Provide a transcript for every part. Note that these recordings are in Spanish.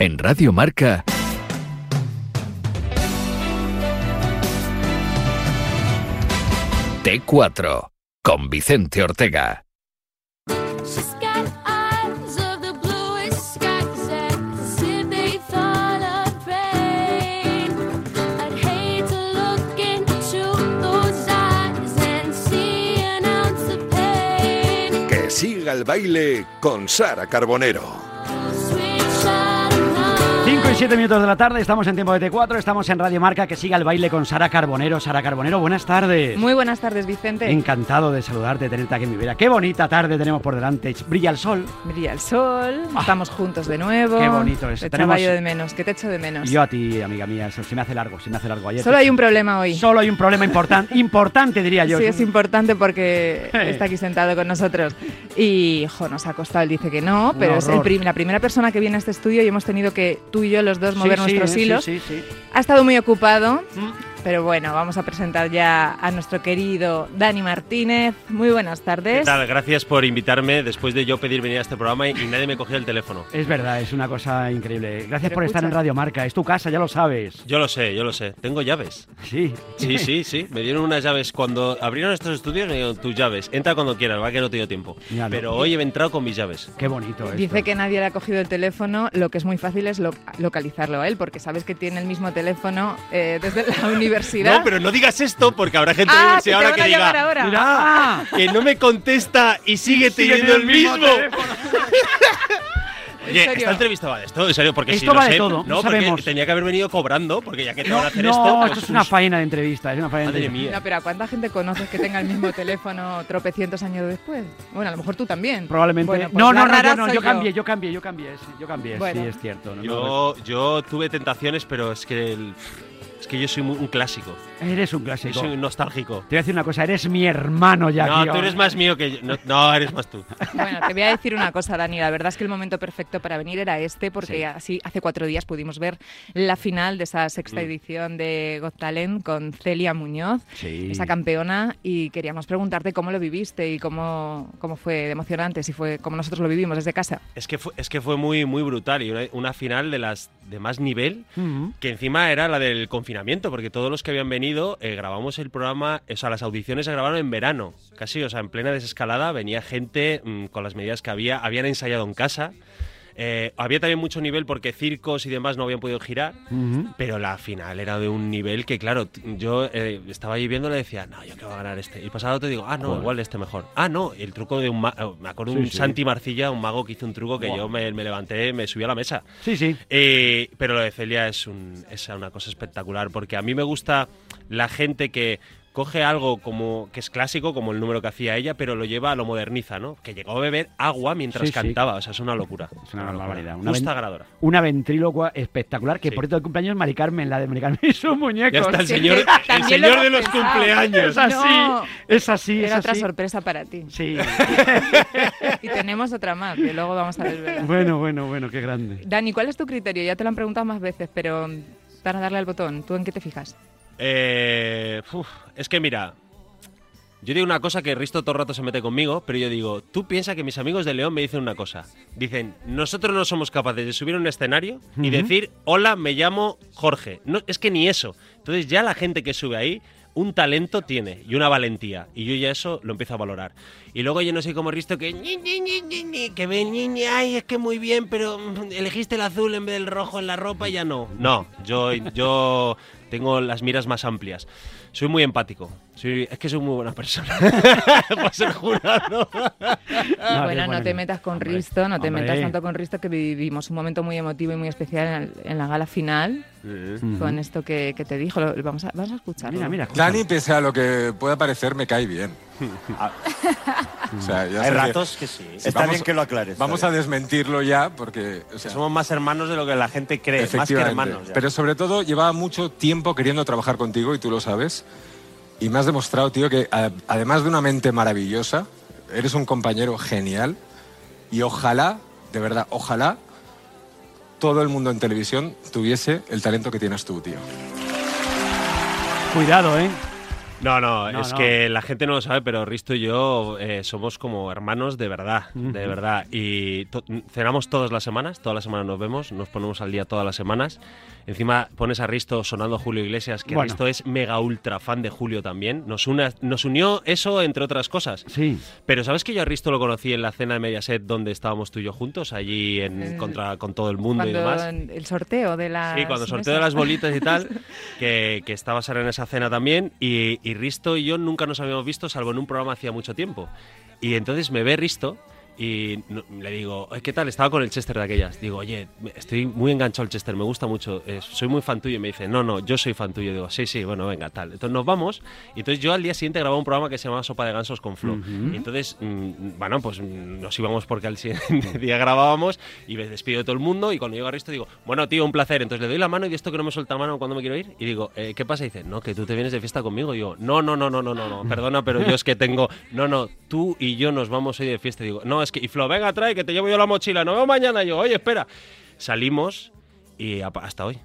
En Radio Marca. T4 con Vicente Ortega. Que siga el baile con Sara Carbonero. 7 minutos de la tarde, estamos en tiempo de T4, estamos en Radio Marca, que siga el baile con Sara Carbonero. Sara Carbonero, buenas tardes. Muy buenas tardes, Vicente. Encantado de saludarte, de tenerte aquí en mi vida. Qué bonita tarde tenemos por delante. Brilla el sol. Brilla el sol, estamos juntos de nuevo. Ah. Qué bonito es. Te Tenemos- echaba yo de menos, que te echo de menos. Yo a ti, amiga mía, se se me hace largo, se me hace largo ayer. Solo hay un problema hoy. Solo hay un problema importante, importante diría yo. Sí, es importante porque está aquí sentado con nosotros. Y, jo, nos ha costado, él dice que no, pero es el prim- la primera persona que viene a este estudio y hemos tenido que tú y yo los dos mover sí, nuestros sí, hilos. Sí, sí, Ha estado muy ocupado, Mm. Pero bueno, vamos a presentar ya a nuestro querido Dani Martínez. Muy buenas tardes. ¿Qué tal? Gracias por invitarme después de yo pedir venir a este programa y, y nadie me cogió el teléfono. Es verdad, es una cosa increíble. Gracias Pero por estar en. Radio Marca. Es tu casa, ya lo sabes. Yo lo sé, yo lo sé. Tengo llaves. Sí. Sí, sí, sí. Me dieron unas llaves cuando abrieron estos estudios. Me dieron tus llaves. Entra cuando quieras, va que no tengo tiempo. Ya lo- Pero hoy he entrado con mis llaves. Qué bonito esto. Dice que nadie le ha cogido el teléfono, lo que es muy fácil es lo- localizarlo a él, porque sabes que tiene el mismo teléfono eh, desde la universidad. No, pero no digas esto porque habrá gente de ah, universidad ahora que diga ahora. Mira. Ah, que no me contesta y sigue teniendo el mismo. Oye, esta entrevista va de esto, en serio, porque si Esto lo va de sé, todo, no, sabemos. porque tenía que haber venido cobrando, porque ya que te No, van a hacer no, esto, esto pues, es una faena de entrevista, es una faena de Madre entrevista. mía. No, pero ¿a cuánta gente conoces que tenga el mismo teléfono tropecientos años después? Bueno, a lo mejor tú también. Probablemente. Bueno, pues no, no, no, yo, no, yo cambié, yo cambié, yo cambié, sí, yo cambié, Bueno. sí, es cierto. no, no, Yo, yo tuve tentaciones, pero es que el- que yo soy muy- un clásico. Eres un Yo clásico. soy un nostálgico. Te voy a decir una cosa, eres mi hermano ya. No, tío. tú eres más mío que yo. No, no, eres más tú. Bueno, te voy a decir una cosa, Dani. La verdad es que el momento perfecto para venir era este, porque Sí. así hace cuatro días pudimos ver la final de esa sexta Mm. edición de Got Talent con Celia Muñoz, Sí. esa campeona, y queríamos preguntarte cómo lo viviste y cómo, cómo fue emocionante, si fue como nosotros lo vivimos desde casa. Es que fue, es que fue muy, muy brutal y una, una final de las de más nivel Ujú. que encima era la del confinamiento, porque todos los que habían venido eh, grabamos el programa, o sea, las audiciones se grabaron en verano, casi, o sea, en plena desescalada, venía gente mm, con las medidas que había, habían ensayado en casa. Eh, había también mucho nivel porque circos y demás no habían podido girar, pero la final era de un nivel que, claro, yo eh, estaba ahí viendo y le decía, no, yo que voy a ganar este. Y pasado te digo, ah, no, Joder. igual este mejor. Ah, no, el truco de un mago, me acuerdo Sí, un sí. Santi Marcilla, un mago que hizo un truco que yo me, me levanté, me subí a la mesa. Sí, sí. Eh, pero lo de Celia es, un- es una cosa espectacular, porque a mí me gusta la gente que coge algo como que es clásico, como el número que hacía ella, pero lo lleva, lo moderniza, ¿no? Que llegó a beber agua mientras Sí, sí. cantaba, o sea, es una locura. Es una barbaridad, una Justa ganadora. Una ventrílocua espectacular que Sí. por cierto el cumpleaños es Mari Carmen, la de Mari Carmen y sus muñecos. Ya está el señor, el lo señor de los pensado. cumpleaños. Es así, No. es así, es Era otra así. sorpresa para ti. Sí. Y tenemos otra más, que luego vamos a ver. bueno, bueno, bueno, qué grande. Dani, ¿cuál es tu criterio? Ya te lo han preguntado más veces, pero para darle al botón, ¿tú en qué te fijas? Eh, uf, es que mira, yo digo una cosa que Risto todo el rato se mete conmigo, pero yo digo, tú piensas que mis amigos de León me dicen una cosa. Dicen, nosotros no somos capaces de subir a un escenario y decir, hola, me llamo Jorge. No, es que ni eso. Entonces ya la gente que sube ahí, un talento tiene y una valentía. Y yo ya eso lo empiezo a valorar. Y luego yo no soy como Risto que, ñi, ñi, ñi, que ñi, ay, es que muy bien, pero mm, elegiste el azul en vez del rojo en la ropa y ya no. No, yo, yo tengo las miras más amplias. Soy muy empático. Soy, es que soy muy buena persona. Para ser jurado. No, bueno, no te metas con Hombre, Risto, no te hombre. metas tanto con Risto que vivimos un momento muy emotivo y muy especial en, el- en la gala final con esto que, que te dijo. Lo- Vamos a, vamos a escucharlo. Mira, mira. escucha. Dani, pese a lo que pueda parecer, me cae bien. O sea, ya Hay que- ratos que sí. Está vamos- bien que lo aclares. Vamos a desmentirlo ya, porque. o sea, Somos más hermanos de lo que la gente cree. Más que hermanos. ya. Pero sobre todo, llevaba mucho tiempo queriendo trabajar contigo y tú lo sabes. Y me has demostrado, tío, que además de una mente maravillosa, eres un compañero genial. Y ojalá, de verdad, ojalá todo el mundo en televisión tuviese el talento que tienes tú, tío. Cuidado, ¿eh? No, no, No, es no. que la gente no lo sabe, pero Risto y yo eh, somos como hermanos de verdad, de verdad. Y to- cenamos todas las semanas, todas las semanas nos vemos, nos ponemos al día todas las semanas. Encima pones a Risto sonando Julio Iglesias, que Bueno. Risto es mega ultra fan de Julio también. Nos, unió eso, entre otras cosas. Sí. Pero ¿sabes que yo a Risto lo conocí en la cena de Mediaset donde estábamos tú y yo juntos, allí en, El- contra, con todo el mundo y Cuando demás? el sorteo de las Sí, cuando sorteo de las bolitas y tal, que, que estaba Sara en esa cena también, y, y Risto y yo nunca nos habíamos visto, salvo en un programa hacía mucho tiempo. Y entonces me ve Risto y le digo, "Oye, ¿qué tal? Estaba con el Chester de aquellas. Digo, oye, estoy muy enganchado al Chester, me gusta mucho, eh, soy muy fan tuyo. Y me dice, no, no, yo soy fan tuyo. Digo, sí, sí, bueno, venga, tal. Entonces nos vamos, y entonces yo al día siguiente grababa un programa que se llamaba Sopa de Gansos con Flo. Ujú. Y entonces, mm, bueno, pues mm, nos íbamos porque al siguiente día grabábamos y me despido de todo el mundo. Y cuando llego a Risto digo, bueno, tío, un placer. Entonces le doy la mano y de esto que no me suelta mano cuando me quiero ir. Y digo, "Eh, ¿qué pasa? Y dice, no, que tú te vienes de fiesta conmigo. Y yo, no, no, no, no, no, no, no, perdona, pero yo es que tengo, no, no, tú y yo nos vamos hoy de fiesta. Y digo, no, y Flo, venga, trae, que te llevo yo la mochila. Nos vemos mañana. Y yo, oye, espera. Salimos y hasta hoy.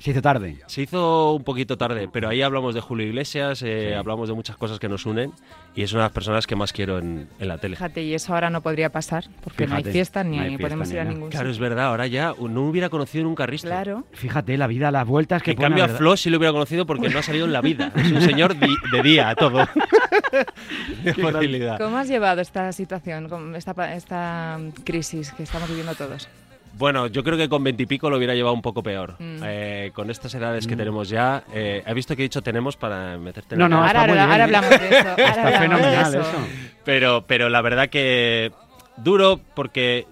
Se hizo tarde. Se hizo un poquito tarde, pero ahí hablamos de Julio Iglesias, eh, hablamos de muchas cosas que nos unen y es una de las personas que más quiero en, en la tele. Fíjate, y eso ahora no podría pasar, porque no Fíjate, hay fiesta ni no hay fiesta podemos ni ir a ningún Claro, es sitio. verdad, ahora ya no hubiera conocido nunca a Risto. Claro. Fíjate, la vida, las vueltas que En pone, cambio a. Flo sí lo hubiera conocido porque no ha salido en la vida. Es un señor di- de día, todo. de facilidad. ¿Cómo has llevado esta situación, esta, esta crisis que estamos viviendo todos? Bueno, yo creo que con veintipico lo hubiera llevado un poco peor. Mm. Eh, con estas edades que tenemos ya, eh, he visto que he dicho tenemos para meterte en No, no, ahora, ahora- ahora ¿eh? hablamos de eso. ahora Está fenomenal eso. eso. Pero, pero la verdad que duro porque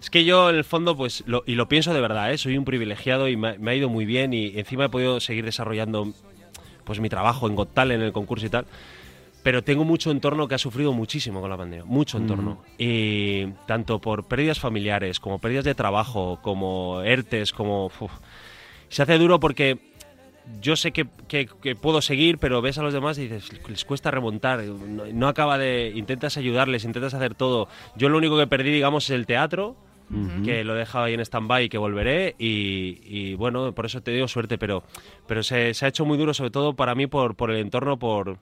es que yo en el fondo pues lo, y lo pienso de verdad, ¿eh? soy un privilegiado y me, ha- me ha ido muy bien y encima he podido seguir desarrollando pues mi trabajo en Got Talent, en el concurso y tal. Pero tengo mucho entorno que ha sufrido muchísimo con la pandemia, mucho entorno. Y tanto por pérdidas familiares, como pérdidas de trabajo, como ERTES, como... uf. Se hace duro porque yo sé que, que- que puedo seguir, pero ves a los demás y dices, les cuesta remontar, no, no acaba de... Intentas ayudarles, intentas hacer todo. Yo lo único que perdí, digamos, es el teatro, que lo he dejado ahí en stand-by y que volveré. Y, y, bueno, por eso te digo suerte, pero, pero se, se ha hecho muy duro, sobre todo para mí, por, por el entorno, por...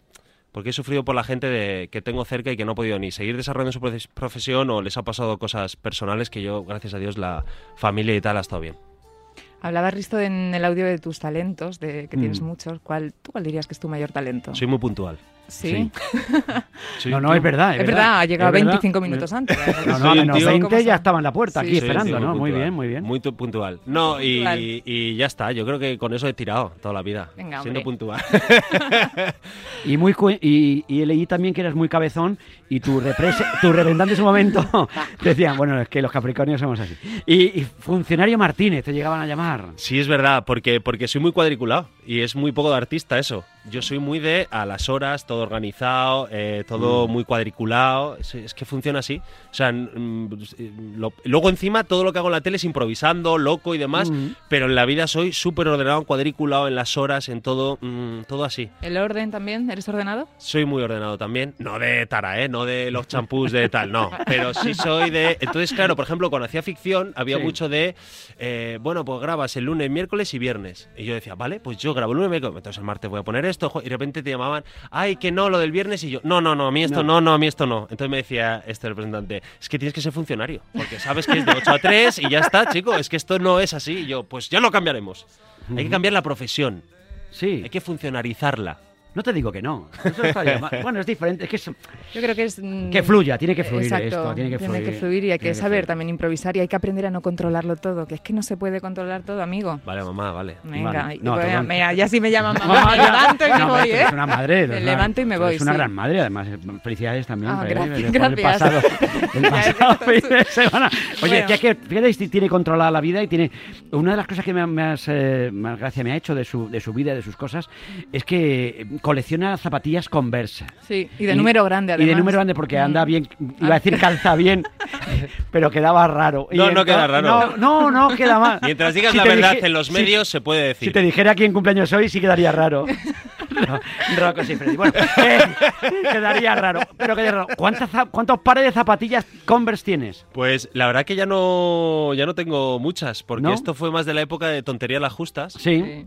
Porque he sufrido por la gente de, que tengo cerca y que no ha podido ni seguir desarrollando su profe- profesión o les ha pasado cosas personales que yo, gracias a Dios, la familia y tal ha estado bien. Hablaba Risto en el audio de tus talentos, de que tienes Mm. muchos. ¿Cuál, ¿Tú cuál dirías que es tu mayor talento? Soy muy puntual. Sí. No, no, es verdad. Es verdad, ha llegado es verdad. 25 minutos antes. No, no, a un menos tío- 20 ya estaba en la puerta Sí, aquí sí, esperando, Sí, ¿no? Muy bien, muy bien. Muy tu- puntual. No, y, ya está. Yo creo que con eso he tirado toda la vida. Venga, siendo hombre. puntual. Y, muy cu- y, y leí también que eras muy cabezón y tu, represe, tu representante en su momento decían, bueno, es que los capricornios somos así. Y, y funcionario Martínez te llegaban a llamar. Sí, es verdad, porque, porque soy muy cuadriculado y es muy poco de artista eso. Yo soy muy de a las horas, todo organizado, eh, todo Mm. muy cuadriculado. Es, es que funciona así. O sea, mm, lo- luego encima todo lo que hago en la tele es improvisando, loco y demás, Mm. pero en la vida soy súper ordenado, cuadriculado en las horas, en todo, mm, todo así. ¿El orden también? ¿Eres ordenado? Soy muy ordenado también. No de tara, ¿eh? No de los champús de tal, no. Pero sí soy de... Entonces, claro, por ejemplo, cuando hacía ficción había Sí. mucho de... eh, bueno, pues grabas el lunes, miércoles y viernes. Y yo decía, vale, pues yo grabo el lunes, miércoles, entonces el martes voy a poner esto. Y de repente te llamaban, ay, que no, lo del viernes. Y yo, no, no, no, a mí esto no, no, a mí esto no. Entonces me decía este representante, es que tienes que ser funcionario. Porque sabes que es de 8 a 3 y ya está, chico. Es que esto no es así. Y yo, pues ya lo cambiaremos. Hay que cambiar la profesión. Sí, Hay que funcionarizarla. No te digo que no. Eso bueno, es diferente, es que, es- Yo creo que es... mm, que fluya, tiene que fluir Exacto, esto, tiene que fluir. y hay que saber fluir. también improvisar y hay que aprender a no controlarlo todo, que es que no se puede controlar todo, amigo. Vale, mamá, vale. Venga, Vale. No, mira, ya si me llaman mamá, Mamá, me levanto y me No, voy, ¿eh? Es una madre. Me levanto y me voy, Es una sí. gran madre, además. Felicidades también. Ah, el- gracias. pasado, el pasado fin de semana. Oye, Bueno. ya que fíjate si tiene controlada la vida y tiene. Una de las cosas que me, eh, más gracia me ha hecho de su, de su vida, de sus cosas, es que colecciona zapatillas Converse. Sí, y de número grande, Y además. de número grande porque anda Mm. bien, iba a decir calza bien, pero quedaba raro. Y No, no queda entonces- raro. No, no, no queda mal. Mientras digas Si la verdad dije- en los si- medios, se puede decir. Si te dijera quién cumpleaños hoy, sí quedaría raro. No, Rocco Siffredi. Bueno, eh, quedaría raro. Pero quedaría raro. ¿Cuántas ¿Cuántos pares de zapatillas Converse tienes? Pues la verdad que ya no, ya no tengo muchas, porque ¿No? esto fue más de la época de tonterías las justas. Sí.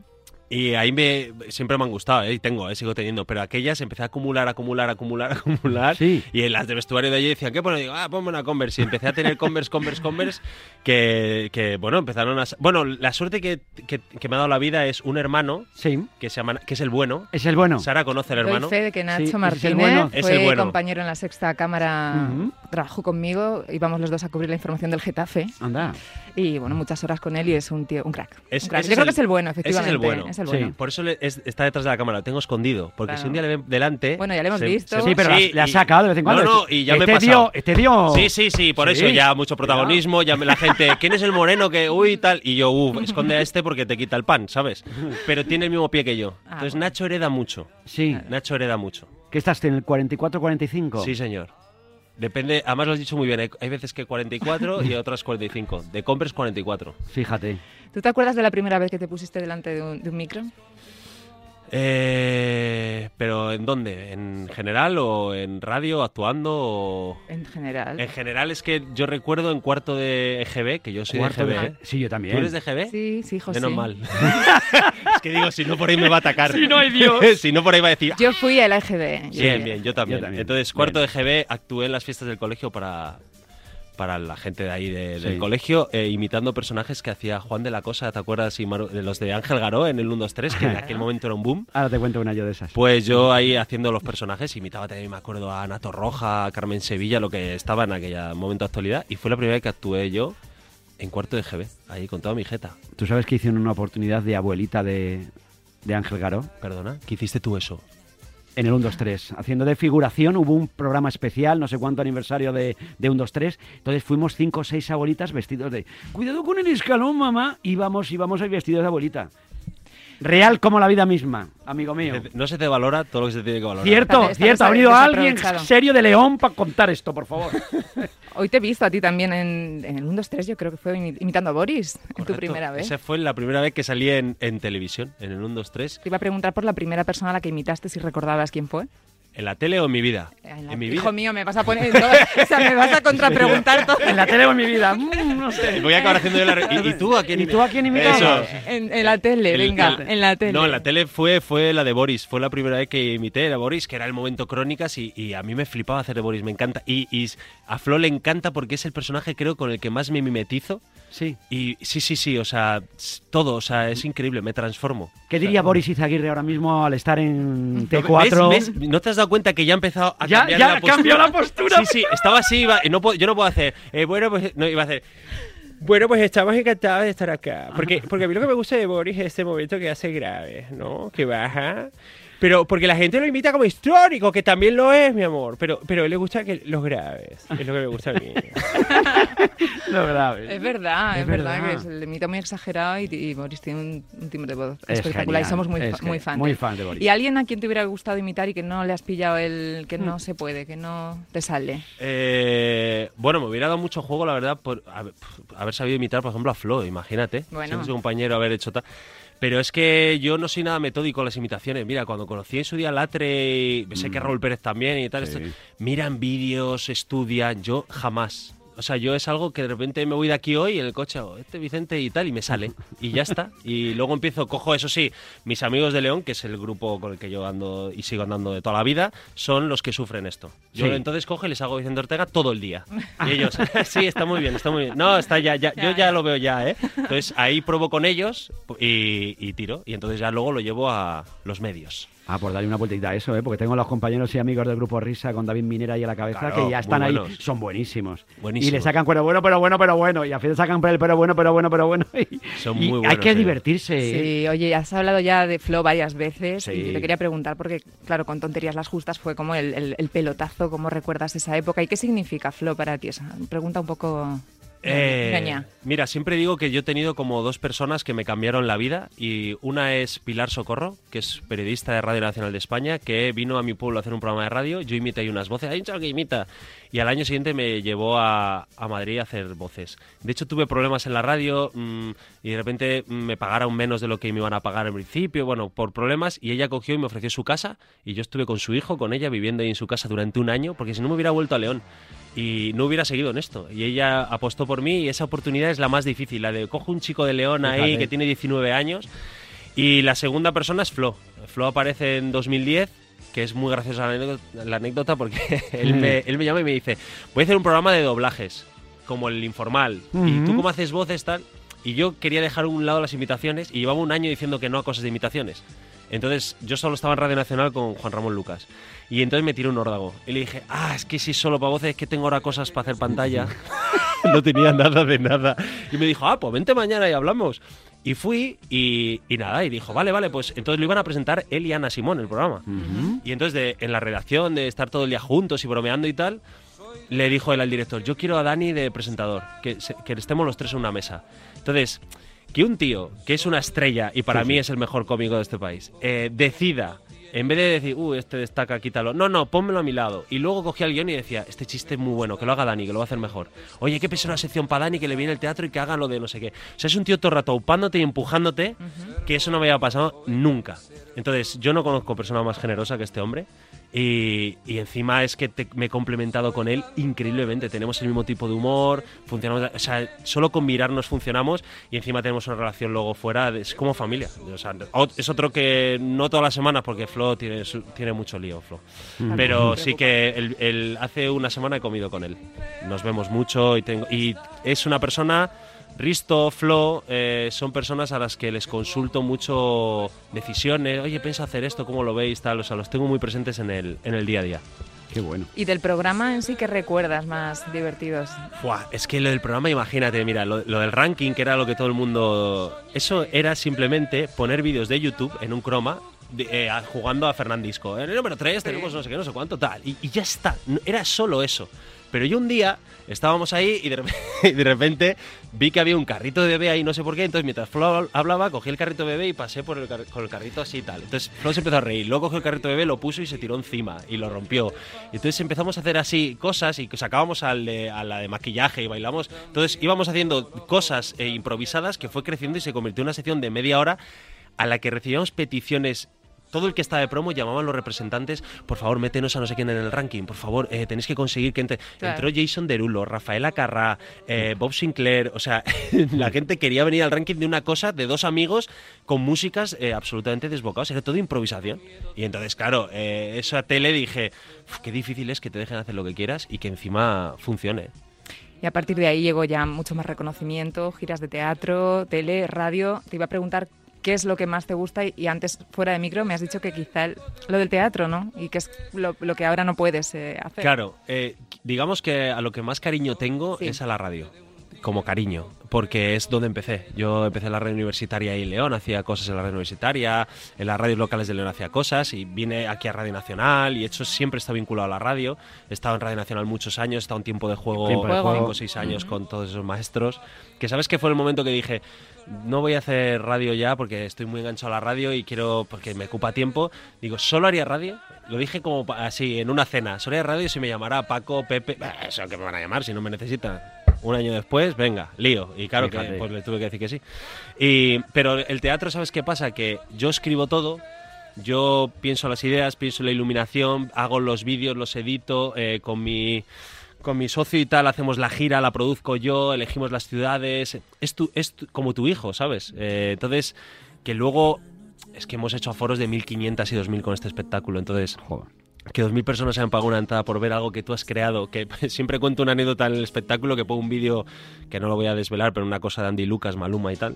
Sí. Y ahí me siempre me han gustado, ¿eh? y tengo, ¿eh? sigo teniendo. Pero aquellas empecé a acumular, acumular, acumular, acumular. Sí. Y en las de vestuario de allí decían, ¿qué pone? Digo, ah, ponme una Converse. Y empecé a tener Converse, Converse, Converse, que, que bueno, empezaron a... Bueno, la suerte que, que- que me ha dado la vida es un hermano, Sí, que, se llama, que es el bueno. es el bueno. Sara conoce al Doy hermano. fe de que Sí, Nacho ese es el Martínez bueno. Es fue el bueno. compañero en la sexta cámara, Ujú. trabajó conmigo, íbamos los dos a cubrir la información del Getafe Anda. y bueno, muchas horas con él y es un tío, un crack. Es- un crack. Yo es creo el- que es el bueno, ese es efectivamente. el bueno. Es el Sí. bueno. Por eso le- es- está detrás de la cámara, lo tengo escondido. Porque Claro. si un día le ven delante. Bueno, ya le hemos se- visto. se- Sí, pero sí, le has y- sacado de vez en cuando. No, no, y ya me he este pasado. dio, este dio. Sí, sí, sí, por Sí. eso ya mucho protagonismo, ya me- la gente, ¿quién es el moreno que, uy, tal? Y yo, uh, esconde a este porque te quita el pan, ¿sabes? Pero tiene el mismo pie que yo. Ah, Entonces bueno. Nacho hereda mucho. Sí. Nacho hereda mucho. ¿Qué estás en el 44-45? Sí, señor. Depende, además lo has dicho muy bien, hay, hay veces que 44 y otras 45. De Converse 44. Fíjate. ¿Tú te acuerdas de la primera vez que te pusiste delante de un, de un micro? Eh, ¿Pero en dónde? ¿En general o en radio, actuando o...? En general. En general es que yo recuerdo en cuarto de EGB, que yo soy Cuarto de de- EGB. ¿eh? Sí, yo también. ¿Tú eres de EGB? Sí, sí, José. Menos mal. es que digo, si no por ahí me va a atacar. Si no hay Dios. si no por ahí va a decir... Yo fui a la EGB. Bien, bien, yo también. Yo también. Entonces, cuarto de EGB, actué en las fiestas del colegio para, para la gente de ahí de- Sí. del colegio, eh, imitando personajes que hacía Juan de la Cosa, ¿te acuerdas? Y Maru- de los de Ángel Garó en el 1, 2, 3, que en aquel momento era un boom. Ahora te cuento una yo de esas. Pues yo ahí haciendo los personajes, imitaba también, me acuerdo, a Ana Torroja, a Carmen Sevilla, lo que estaba en aquel momento de actualidad. Y fue la primera vez que actué yo en cuarto de GB, ahí con toda mi jeta. Tú sabes que hicieron una oportunidad de abuelita de, de Ángel Garó Perdona, ¿qué hiciste tú eso? En el 1, 2, 3. Haciendo de figuración, hubo un programa especial, no sé cuánto aniversario de, de 1, 2, 3. Entonces fuimos cinco o seis abuelitas vestidos de. Cuidado con el escalón, mamá. Íbamos, íbamos ahí vestidos de abuelita. Real como la vida misma, amigo mío. No se te valora todo lo que se tiene que valorar. Cierto, cierto. Ha venido alguien serio de León para contar esto, por favor. Hoy te he visto a ti también en, en el 1, 2, 3, yo creo que fue imi- imitando a Boris en tu Correcto. primera vez. Esa fue la primera vez que salí en, en televisión, en el 1, 2, 3. Te iba a preguntar por la primera persona a la que imitaste, si recordabas quién fue. ¿En la tele o en mi vida? En la- En mi Hijo vida. mío, me vas a poner todo, o sea, me vas a contrapreguntar todo. en la tele o en mi vida. Mm, no sé. Voy a acabar haciendo yo la... ¿Y, y tú a quién ¿Y tú a quién imitabas? Eso. En, en la tele, El- venga, el- en la tele. No, en la tele fue, fue la de Boris. Fue la primera vez que imité a Boris, que era el momento Crónicas, y, y a mí me flipaba hacer de Boris, me encanta. Y, y a Flo le encanta porque es el personaje, creo, con el que más me mimetizo. Sí. Y sí, sí, sí, o sea, todo, o sea, es increíble, me transformo. ¿Qué diría Boris Izaguirre ahora mismo al estar en ¿Ves- T4? ves? ¿No te has dado cuenta que ya ha empezado a Ya- cambiar ya la postura? cambió la postura. Sí, sí, estaba así, iba, y no puedo- yo no puedo hacer, eh, bueno, pues, no, iba a hacer... Bueno, pues estamos encantados de estar acá. Porque, porque a mí lo que me gusta de Boris es este momento que hace grave, ¿no? Que baja. Pero porque la gente lo imita como histórico, que también lo es, mi amor. Pero, pero a él le gusta que los graves. Es lo que me gusta a mí. Lo grave. Es verdad, Es es, verdad, verdad. que es el imita muy exagerado y, y Boris tiene un, un timbre de voz Es espectacular y somos muy, es fa- muy ge- fan. muy fan de Boris. ¿Y alguien a quien te hubiera gustado imitar y que no le has pillado el que no se puede, que no te sale? Eh, bueno, me hubiera dado mucho juego, la verdad, por haber, haber sabido imitar, por ejemplo, a Flo, imagínate. Bueno. Siendo su compañero, haber hecho tal. Pero es que yo no soy nada metódico en las imitaciones. Mira, cuando conocí en su día Latre, y sé que Raúl Pérez también y tal, Mm. Sí. esto- miran vídeos, estudian, yo jamás. O sea, yo es algo que de repente me voy de aquí hoy en el coche, hago, este Vicente y tal, y me sale. Y ya está. Y luego empiezo, cojo, eso sí, mis amigos de León, que es el grupo con el que yo ando y sigo andando de toda la vida, son los que sufren esto. Yo Sí. entonces cojo y les hago Vicente Ortega todo el día. Y ellos, sí, está muy bien, está muy bien. No, está ya, ya, yo ya lo veo ya, ¿eh? Entonces ahí probo con ellos y, y tiro. Y entonces ya luego lo llevo a los medios. Ah, por darle una vueltita a eso, ¿eh? porque tengo los compañeros y amigos del grupo Risa con David Minera ahí a la cabeza Claro, que ya están ahí, son buenísimos. Buenísimos. Y le sacan pero bueno, pero bueno, pero bueno. Y al final sacan por el pero bueno, pero bueno, pero bueno. Y, Son y muy hay buenos, que eh. divertirse. ¿eh? Sí, oye, has hablado ya de Flo varias veces Sí. y te quería preguntar, porque claro, con tonterías las justas fue como el, el- el pelotazo, ¿cómo recuerdas esa época? ¿Y qué significa Flo para ti? Esa pregunta un poco... Eh, mira, siempre digo que yo he tenido como dos personas que me cambiaron la vida y una es Pilar Socorro, que es periodista de Radio Nacional de España, que vino a mi pueblo a hacer un programa de radio, yo imité ahí unas voces, hay un que imita, y al año siguiente me llevó a, a Madrid a hacer voces. De hecho tuve problemas en la radio mm, y de repente me pagaron menos de lo que me iban a pagar al principio, bueno, por problemas, y ella cogió y me ofreció su casa y yo estuve con su hijo, con ella, viviendo ahí en su casa durante un año, porque si no me hubiera vuelto a León y no hubiera seguido en esto. Y ella apostó por mí y esa oportunidad es la más difícil, la de cojo un chico de León ahí Fíjate. que tiene 19 años Y la segunda persona es Flo. Flo aparece en 2010, que es muy graciosa la anécdota, la anécdota porque él, me, él me llama y me dice, voy a hacer un programa de doblajes, como el informal. ¿Y tú cómo haces voces tal? Y yo quería dejar a un lado las imitaciones y llevaba un año diciendo que no a cosas de imitaciones. Entonces yo solo estaba en Radio Nacional con Juan Ramón Lucas. Y entonces me tiré un órdago. Y le dije, ah, es que si solo para voces, es que tengo ahora cosas para hacer pantalla. no tenía nada de nada. Y me dijo, ah, pues vente mañana y hablamos. Y fui y, y nada, y dijo, vale, vale, pues entonces lo iban a presentar él y Ana Simón, el programa. Y entonces de- en la redacción, de estar todo el día juntos y bromeando y tal, le dijo él al director, yo quiero a Dani de presentador, que, que estemos los tres en una mesa. Entonces, que un tío, que es una estrella y para mí es el mejor cómico de este país, eh, decida, en vez de decir, uh, este destaca, quítalo, no, no, pónmelo a mi lado. Y luego cogía el guion y decía, este chiste es muy bueno, que lo haga Dani, que lo va a hacer mejor. Oye, que pese una sección para Dani, que le viene el teatro y que haga lo de no sé qué. O sea, es un tío todo el rato upándote y empujándote, que eso no me había pasado nunca. Entonces, yo no conozco persona más generosa que este hombre. Y, y encima es que te- me he complementado con él increíblemente. Tenemos el mismo tipo de humor, funcionamos, o sea, solo con mirarnos funcionamos y encima tenemos una relación luego fuera, de- es como familia. O sea, es otro que no todas las semanas porque Flo tiene, su- tiene mucho lío, Flo. Pero sí que el- el- hace una semana he comido con él. Nos vemos mucho y, tengo, y es una persona Risto, Flo, eh, son personas a las que les consulto mucho decisiones. Oye, pienso hacer esto, ¿cómo lo veis? Tal, o sea, los tengo muy presentes en el, en el día a día. Qué bueno. Y del programa en sí, ¿qué recuerdas más divertidos? Buah, es que lo del programa, imagínate, mira, lo, lo del ranking, que era lo que todo el mundo. Eso era simplemente poner vídeos de YouTube en un croma. de- eh, jugando a Fernandisco. En el número 3 tenemos no sé qué, no sé cuánto, tal. Y, y ya está. Era solo eso. Pero yo un día estábamos ahí y de, repente, vi que había un carrito de bebé ahí, no sé por qué. Entonces, mientras Flo hablaba, cogí el carrito de bebé y pasé por el con el carrito así y tal. Entonces, Flo se empezó a reír. Luego cogió el carrito de bebé, lo puso y se tiró encima y lo rompió. Entonces empezamos a hacer así cosas y sacábamos a la de maquillaje y bailamos. Entonces, íbamos haciendo cosas eh, improvisadas que fue creciendo y se convirtió en una sección de media hora a la que recibíamos peticiones todo el que estaba de promo llamaban los representantes, por favor, métenos a no sé quién en el ranking, por favor, eh, tenéis que conseguir que entre. Claro. Entró Jason Derulo, Rafaela Carrá, eh, Bob Sinclair, o sea, la gente quería venir al ranking de una cosa, de dos amigos con músicas eh, absolutamente desbocadas, era todo improvisación. Y entonces, claro, esa tele dije, "Uf, qué difícil es que te dejen hacer lo que quieras y que encima funcione. Y a partir de ahí llegó ya mucho más reconocimiento, giras de teatro, tele, radio. Te iba a preguntar qué es lo que más te gusta y, y antes, fuera de micro, me has dicho que quizá el- lo del teatro, ¿no? Y que es lo, lo que ahora no puedes eh, hacer. Claro, eh, digamos que a lo que más cariño tengo Sí. es a la radio, como cariño, porque es donde empecé. Yo empecé en la radio universitaria y en León, hacía cosas en la radio universitaria, en las radios locales de León hacía cosas y vine aquí a Radio Nacional y hecho siempre está vinculado a la radio. He estado en Radio Nacional muchos años, he estado un tiempo de juego, Tiempo de juego. cinco o seis años con todos esos maestros, que sabes que fue el momento que dije, no voy a hacer radio ya porque estoy muy enganchado a la radio y quiero, porque me ocupa tiempo. Digo, ¿solo haría radio? Lo dije como así, en una cena. Solo haría radio si me llamara Paco, Pepe. Bah, Eso que me van a llamar si no me necesitan. Un año después, venga, lío. Y claro que pues le tuve que decir que sí. Y, pero el teatro, ¿sabes qué pasa? Que yo escribo todo. Yo pienso las ideas, pienso la iluminación, hago los vídeos, los edito eh, con mi con mi socio y tal, hacemos la gira, la produzco yo, elegimos las ciudades. Es, tu, es tu- como tu hijo, ¿sabes? Eh, entonces, que luego es que hemos hecho aforos de 1.500 y 2.000 con este espectáculo. Entonces, Joder. que 2.000 personas se han pagado una entrada por ver algo que tú has creado, que siempre cuento una anécdota en el espectáculo, que pongo un vídeo que no lo voy a desvelar, pero una cosa de Andy Lucas, Maluma y tal,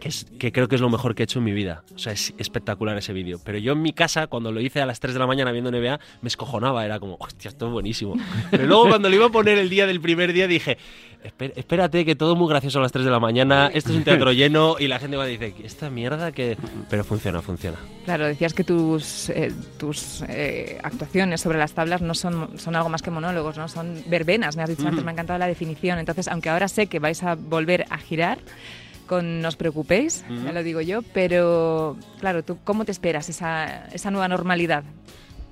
que, es, que creo que es lo mejor que he hecho en mi vida. O sea, es espectacular ese vídeo. Pero yo en mi casa, cuando lo hice a las 3 de la mañana viendo NBA, me escojonaba, era como, hostia, esto es buenísimo. Pero luego cuando lo iba a poner el día del primer día dije, "Espé- espérate, que todo muy gracioso a las 3 de la mañana, esto es un teatro lleno y la gente va a decir, esta mierda que... Pero funciona, funciona. Claro, decías que tus, eh, tus eh, actuaciones sobre las tablas no son, son algo más que monólogos, ¿no? Son verbenas, me has dicho antes, me ha encantado la definición. Entonces, aunque ahora sé que vais a volver a girar con No os preocupéis, ya lo digo yo, pero claro, ¿tú cómo te esperas esa, esa nueva normalidad?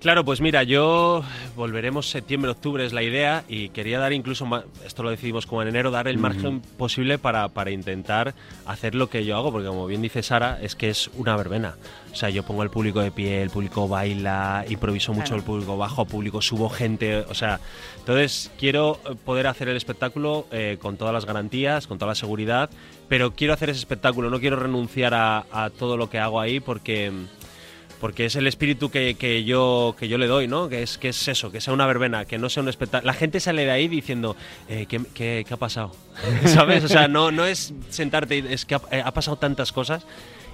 Claro, pues mira, yo volveremos septiembre, octubre es la idea y quería dar incluso, esto lo decidimos como en enero, dar el margen posible para, para intentar hacer lo que yo hago, porque como bien dice Sara, es que es una verbena. O sea, yo pongo el público de pie, el público baila, improviso mucho Claro. el público bajo, público subo gente, o sea, entonces quiero eh, poder hacer el espectáculo eh, con todas las garantías, con toda la seguridad, pero quiero hacer ese espectáculo, no quiero renunciar a, a todo lo que hago ahí porque porque es el espíritu que, que yo que yo le doy, ¿no? Que es que es eso, que sea una verbena, que no sea un espectáculo. La gente sale de ahí diciendo, eh, ¿qué, qué- qué ha pasado? ¿Sabes? O sea, no, no es sentarte, es que ha, eh, ha pasado tantas cosas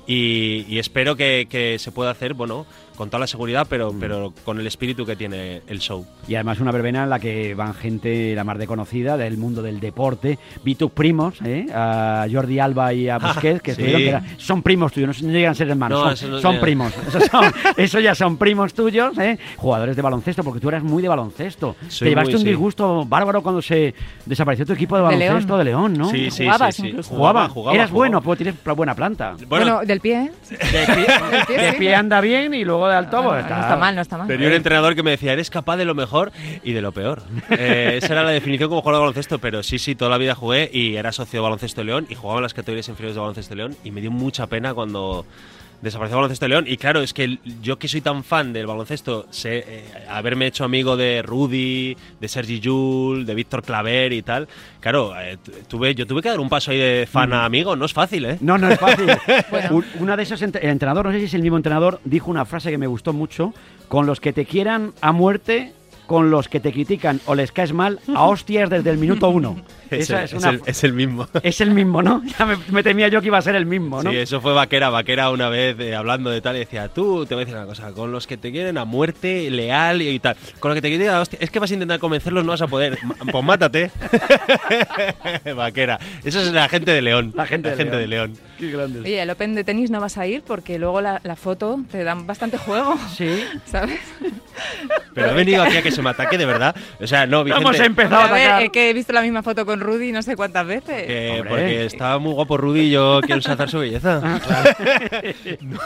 y, y espero que, que se pueda hacer, bueno, con toda la seguridad, pero, pero con el espíritu que tiene el show. Y además una verbena en la que van gente la más de conocida del mundo del deporte. Vi tus primos, ¿eh? a Jordi Alba y a Busquets, que sí. estuvieron, que era- son primos tuyos, no, llegan a ser hermanos, No, son, eso no son primos. Eso, son- eso ya son primos tuyos, ¿eh? jugadores de baloncesto, porque tú eras muy de baloncesto. Soy Te llevaste muy, un sí. disgusto bárbaro cuando se desapareció tu equipo de De León. baloncesto de León, ¿no? Sí, sí, Jugabas sí, sí. incluso. Jugaba, jugaba, eras jugaba. bueno, pues tienes buena planta. Bueno, del pie, ¿eh? De pie, Del pie, de sí. pie anda bien y luego de alto, No, pues no está, está mal, no está mal. Tenía un entrenador que me decía, eres capaz de lo mejor y de lo peor. Eh, esa era la definición como jugador de baloncesto, pero sí, sí, toda la vida jugué y era socio de baloncesto de León y jugaba en las categorías inferiores de baloncesto de León y me dio mucha pena cuando desapareció el baloncesto de León. Y claro, es que yo que soy tan fan del baloncesto, sé eh, haberme hecho amigo de Rudy, de Sergi Jul, de Víctor Claver y tal. Claro, eh, tu- tuve, yo tuve que dar un paso ahí de fan a amigo, no es fácil, ¿eh? No, no es fácil. Bueno. Una de esos, ent- el entrenador, no sé si es el mismo entrenador, dijo una frase que me gustó mucho. Con los que te quieran a muerte, con los que te critican o les caes mal, a hostias desde el minuto uno. Esa es, el, es el mismo. es el mismo, ¿no? Ya me, me temía yo que iba a ser el mismo, ¿no? Sí, eso fue Vaquera. Vaquera una vez eh, hablando de tal y decía, tú te voy a decir una cosa, con los que te quieren a muerte, leal y, tal. Con los que te quieren a hostia, es que vas a intentar convencerlos, no vas a poder. Pues mátate. Vaquera. Eso es la gente de León. La gente de de León. Qué grande. Oye, el Open de tenis no vas a ir porque luego la, la foto te dan bastante juego, Sí. ¿sabes? Pero he venido aquí a que se me ataque de verdad. O sea, no, Vicente. Hemos empezado a A ver, eh, que he visto la misma foto con Rudy no sé cuántas veces. Hombre. porque estaba muy guapo Rudy y yo quiero ensalzar su belleza. Ah, no,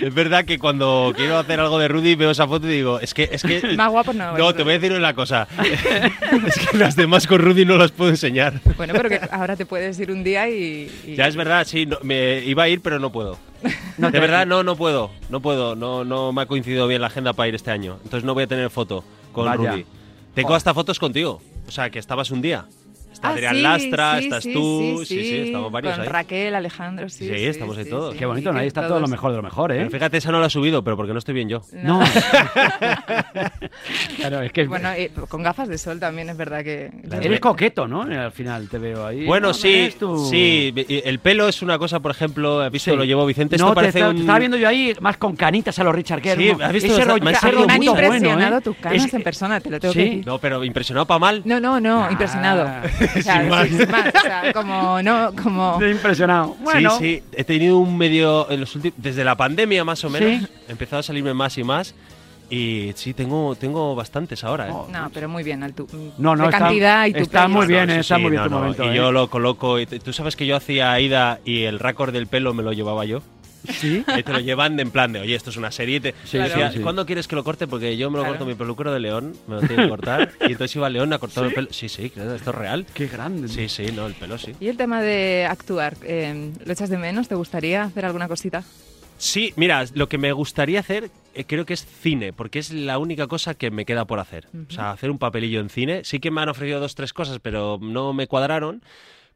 es verdad que cuando quiero hacer algo de Rudy veo esa foto y digo, es que, es que Más guapo no. No, es te voy a decir una cosa. es que las demás con Rudy no las puedo enseñar. Bueno, pero que ahora te puedes ir un día y... y- Ya es verdad, sí, no- me iba a ir, pero no puedo. No de verdad, no, no puedo, no puedo, no, no me ha coincidido bien la agenda para ir este año. Entonces no voy a tener foto con Vaya. Rudy. Tengo hasta fotos contigo, o sea, que estabas un día. Está Ah, Adrián sí, Lastra, sí, estás sí, tú, sí, sí, estamos varios Con ahí. Raquel, Alejandro, sí. Sí, estamos ahí todos. Qué bonito, ¿no? ahí está todo todos. lo mejor de lo mejor, ¿eh? Pero fíjate, esa no la he subido, pero porque no estoy bien yo. No. claro, es que Bueno, y con gafas de sol también es verdad que... eres coqueto, ¿no? Al final te veo ahí. Bueno, ¿no? sí, sí, el pelo es una cosa, por ejemplo, ¿has visto? Sí. Lo llevó Vicente, esto no, te, parece está- un... te estaba viendo yo ahí más con canitas a los Richard Gere. Sí, ¿no? ¿has visto? Ese Me rollo, me han impresionado tus canas en persona, te lo tengo ¿Sí? que decir. No, pero impresionado para mal. No, no, no, Ah. impresionado. O sea, Sin más. sin más, o sea, como, no, como... Estoy impresionado. Bueno, Sí, sí, he tenido un medio en los últimos desde la pandemia más o menos, Sí. he empezado a salirme más y más y sí tengo tengo bastantes ahora, ¿eh? Oh, No, pero muy bien, al tu, No, no, de está- cantidad y tu está pelo. muy bien, No, eh, sí, está sí, muy bien no, tu no, momento, Y ¿eh? yo lo coloco y tú sabes que yo hacía Aida y el récord del pelo me lo llevaba yo. Sí. Y te lo llevan de en plan de, oye, esto es una serie. Te, Sí, decía, sí, sí. ¿cuándo quieres que lo corte? Porque yo me lo Claro. corto mi peluquero de León, me lo tiene que cortar. y entonces iba a León a cortar el pelo. Sí, sí, claro, esto es real. Qué grande. Sí, sí, no, el pelo sí. Y el tema de actuar, eh, ¿lo echas de menos? ¿Te gustaría hacer alguna cosita? Sí, mira, lo que me gustaría hacer eh, creo que es cine, porque es la única cosa que me queda por hacer. O sea, hacer un papelillo en cine. Sí que me han ofrecido dos, tres cosas, pero no me cuadraron.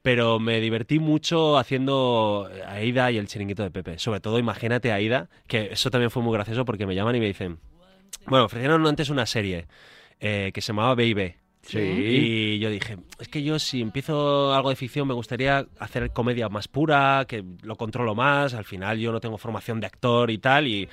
Pero me divertí mucho haciendo Aida y el chiringuito de Pepe. Sobre todo, imagínate a Aida, que eso también fue muy gracioso porque me llaman y me dicen, bueno, ofrecieron antes una serie eh, que se llamaba Baby. Sí. Y yo dije, es que yo si empiezo algo de ficción me gustaría hacer comedia más pura, que lo controlo más, al final yo no tengo formación de actor y tal, y,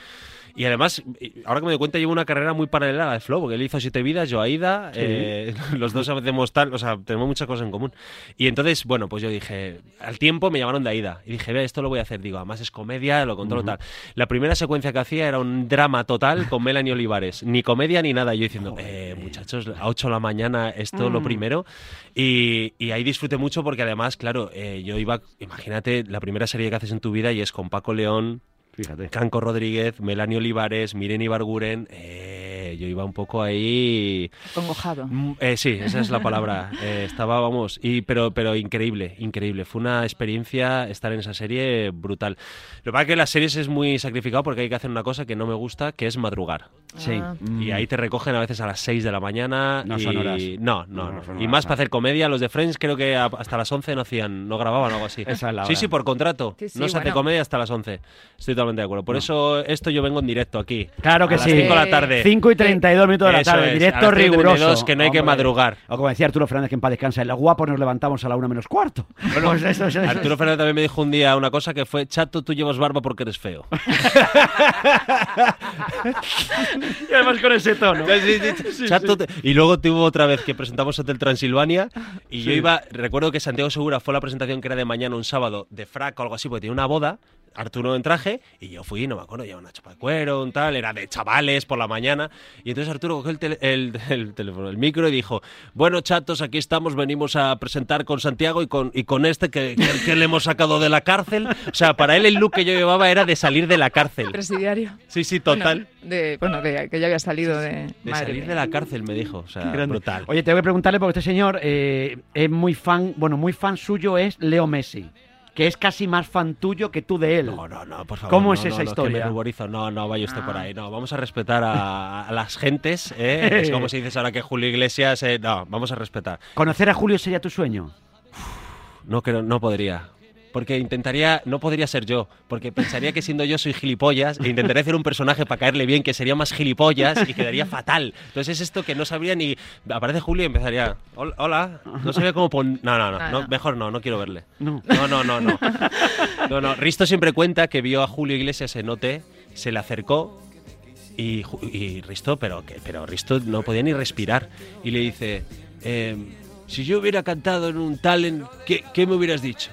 y además, y ahora que me doy cuenta, llevo una carrera muy paralela a la de Flow, porque él hizo Siete Vidas, yo Aida, Sí. eh, los dos hacemos tal, o sea, tenemos muchas cosas en común. Y entonces, bueno, pues yo dije, al tiempo me llamaron de Aida, y dije, ve, esto lo voy a hacer, digo, además es comedia, lo controlo tal. La primera secuencia que hacía era un drama total con Melanie Olivares, ni comedia ni nada, yo diciendo, eh, muchachos, a 8 de la mañana, esto lo Mm. primero, y, y ahí disfruté mucho porque además, claro, eh, yo iba, imagínate, la primera serie que haces en tu vida y es con Paco León, Fíjate. Canco Rodríguez, Melanie Olivares, Miren Ibarguren, eh, yo iba un poco ahí... Congojado. Mm, eh, sí, esa es la palabra. Eh, estaba, vamos, y, pero, pero increíble, increíble. Fue una experiencia estar en esa serie brutal. Lo que pasa es que las series es muy sacrificado porque hay que hacer una cosa que no me gusta, que es madrugar. Sí. Ah. Y ahí te recogen a veces a las 6 de la mañana. No y... son horas. No, no, No, no. Y más para hacer comedia, los de Friends creo que hasta las 11 no hacían, no grababan o algo así. Esa es la sí, hora. sí, por contrato. Sí, sí, no se hace comedia hasta las 11. Estoy totalmente de acuerdo. Por No. eso esto yo vengo en directo aquí. Claro que a las sí. 5 de la tarde. 5 y 32 minutos de la tarde, es, a directo las 3:32 riguroso. que no hay que Hombre. madrugar. O como decía Arturo Fernández, que en paz descansa, los guapos nos levantamos a la una menos cuarto. Pues eso, eso, eso. Arturo Fernández también me dijo un día una cosa que fue, chato, tú llevas barba porque eres feo. Y además con ese tono. Chato, te- Y luego tuvo otra vez que presentamos Hotel Transilvania y yo iba, recuerdo que Santiago Segura fue la presentación que era de mañana un sábado de frac o algo así porque tenía una boda. Arturo en traje y yo fui, no me acuerdo, llevaba una chapa de cuero, un tal, era de chavales por la mañana. Y entonces Arturo cogió el, el- el teléfono, el micro y dijo: Bueno, chatos, aquí estamos, venimos a presentar con Santiago y con, y con este que, que- que le hemos sacado de la cárcel. O sea, para él el look que yo llevaba era de salir de la cárcel. Presidiario. Sí, sí, total. Bueno, de, bueno, de que ya había salido de. De madre salir mía. de la cárcel, me dijo. O sea, brutal. Oye, te voy a preguntarle porque este señor eh, es muy fan, bueno, muy fan suyo es Leo Messi, que es casi más fan tuyo que tú de él. No, no, no, por favor. ¿Cómo no, es no, esa no, que historia? me ruborizo. No, no, vaya usted por Ah. ahí. No, vamos a respetar a, a las gentes. ¿eh? Es como si dices ahora que Julio Iglesias. eh, no, vamos a respetar. ¿Conocer a Julio sería tu sueño? No, creo, no podría. Porque intentaría, no podría ser yo, porque pensaría que siendo yo soy gilipollas e intentaría hacer un personaje para caerle bien que sería más gilipollas y quedaría fatal. Entonces es esto que no sabría ni... Aparece Julio y empezaría, "Hol- hola, no sabía cómo pon... No, no, no, Ah, no, no. mejor no, no quiero verle. No. No, no, no, no. No, no. Risto siempre cuenta que vio a Julio Iglesias en OT, se le acercó y, Risto, pero, pero Risto no podía ni respirar. Y le dice, em, si yo hubiera cantado en un talent, ¿qué, qué me hubieras dicho?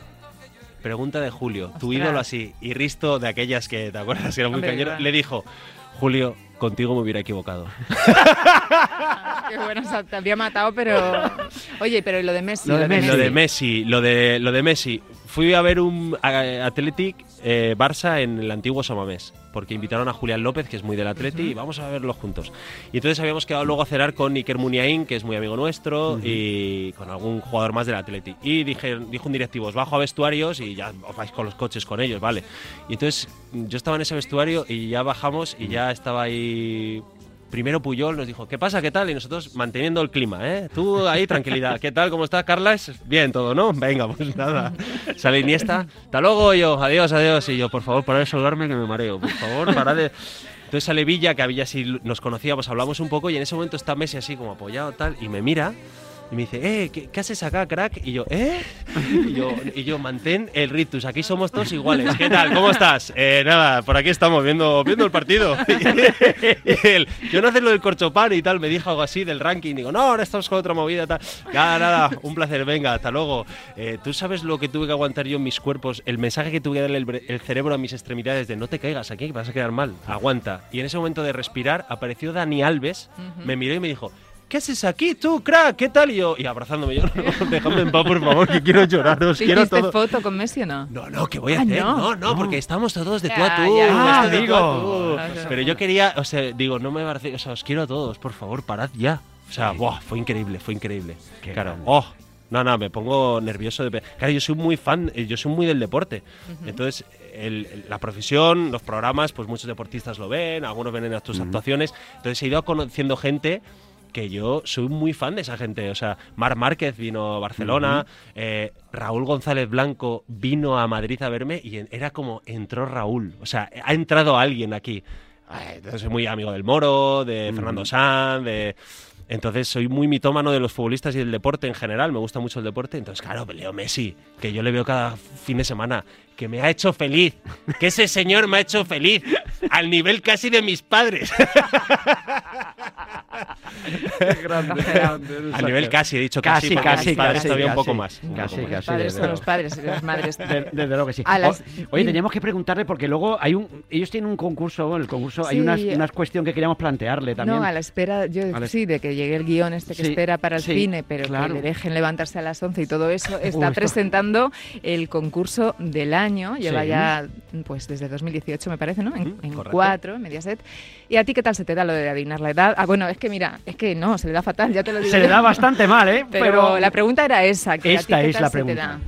Pregunta de Julio, tu Ostras. ídolo así. Y Risto, de aquellas que, ¿te acuerdas? Que era muy Hombre, cañero, le dijo, Julio, contigo me hubiera equivocado. Qué bueno, o sea, te había matado, pero. Oye, pero ¿y lo de Messi? Lo de Messi. Lo de Messi, lo de, lo de Messi. Fui a ver un Athletic eh, Barça en el antiguo Samamés, porque invitaron a Julián López, que es muy del Atleti, y vamos a verlo juntos. Y entonces habíamos quedado luego a cenar con Iker Muniain, que es muy amigo nuestro, y con algún jugador más del Atleti. Y dije, dijo un directivo, os bajo a vestuarios y ya os vais con los coches con ellos, vale. Y entonces yo estaba en ese vestuario y ya bajamos y ya estaba ahí Primero Puyol nos dijo, ¿qué pasa? ¿Qué tal? Y nosotros manteniendo el clima, ¿eh? Tú ahí, tranquilidad. ¿Qué tal? ¿Cómo estás, Carlas? Bien, todo, ¿no? Venga, pues nada. Sale Iniesta. Hasta luego, yo. Adiós, adiós. Y yo, por favor, para de saludarme que me mareo. Por favor, para de... Entonces sale Villa, que había si nos conocíamos, hablamos un poco y en ese momento está Messi así como apoyado tal y me mira y me dice, eh, ¿qué, qué haces acá, crack? Y yo, ¿eh? Y yo, y yo, mantén el ritus, aquí somos todos iguales. ¿Qué tal? ¿Cómo estás? Eh, nada, por aquí estamos viendo, viendo el partido. Y él, yo no hacer lo del corchopán y tal, me dijo algo así del ranking. Digo, no, ahora estamos con otra movida, tal. Nada, nada, un placer, venga, hasta luego. Eh, ¿Tú sabes lo que tuve que aguantar yo en mis cuerpos? El mensaje que tuve que darle el, el cerebro a mis extremidades de no te caigas aquí, que vas a quedar mal, aguanta. Y en ese momento de respirar apareció Dani Alves, me miró y me dijo, ¿Qué haces aquí tú, crack? ¿Qué tal? Y yo, y abrazándome yo, no, déjame en paz, por favor, que quiero llorar, os ¿Te quiero hiciste todo. foto con Messi o no? No, no, ¿qué voy a Ah, hacer? no. No, no, porque estamos todos de tú a tú. ya, ya. es de tú tú. Pero yo quería, o sea, digo, no me parece, o sea, os quiero a todos, por favor, parad ya. O sea, buah, fue increíble, fue increíble. Qué claro, grande. oh, no, no, me pongo nervioso. De, claro, yo soy muy fan, eh, yo soy muy del deporte. Entonces, el- el- la profesión, los programas, pues muchos deportistas lo ven, algunos ven en tus actuaciones. Entonces he ido conociendo gente que yo soy muy fan de esa gente. O sea, Mar Márquez vino a Barcelona, eh, Raúl González Blanco vino a Madrid a verme y era como entró Raúl. O sea, ha entrado alguien aquí. Ay, Entonces soy muy amigo del Moro, de Fernando Sanz, de... Entonces soy muy mitómano de los futbolistas y del deporte en general, me gusta mucho el deporte. Entonces, claro, Leo Messi, que yo le veo cada fin de semana, que me ha hecho feliz, que ese señor me ha hecho feliz, al nivel casi de mis padres. A nivel casi, he dicho casi, Casi, porque casi, mis padres casi, todavía un casi. poco más. un Casi, poco más. Los casi. padres desde son los padres y las madres. De- Desde luego que sí. Las- Oye, teníamos que preguntarle porque luego hay un, ellos tienen un concurso, el concurso hay unas, unas cuestión que queríamos plantearle también. No, a la espera, yo la- sí, de que llegue el guion este que Sí, espera para el sí, cine, pero claro. que le dejen levantarse a las 11 y todo eso, está esto- presentando el concurso del año, lleva Sí. ya, pues desde 2018 me parece, ¿no? En, en Correcto. 4, Mediaset. ¿Y a ti qué tal se te da lo de adivinar la edad? Ah, bueno, es que mira, es que no, se le da fatal, ya te lo digo. Se le da bastante mal, ¿eh? Pero, la pregunta era esa, que a ti Esta es la pregunta.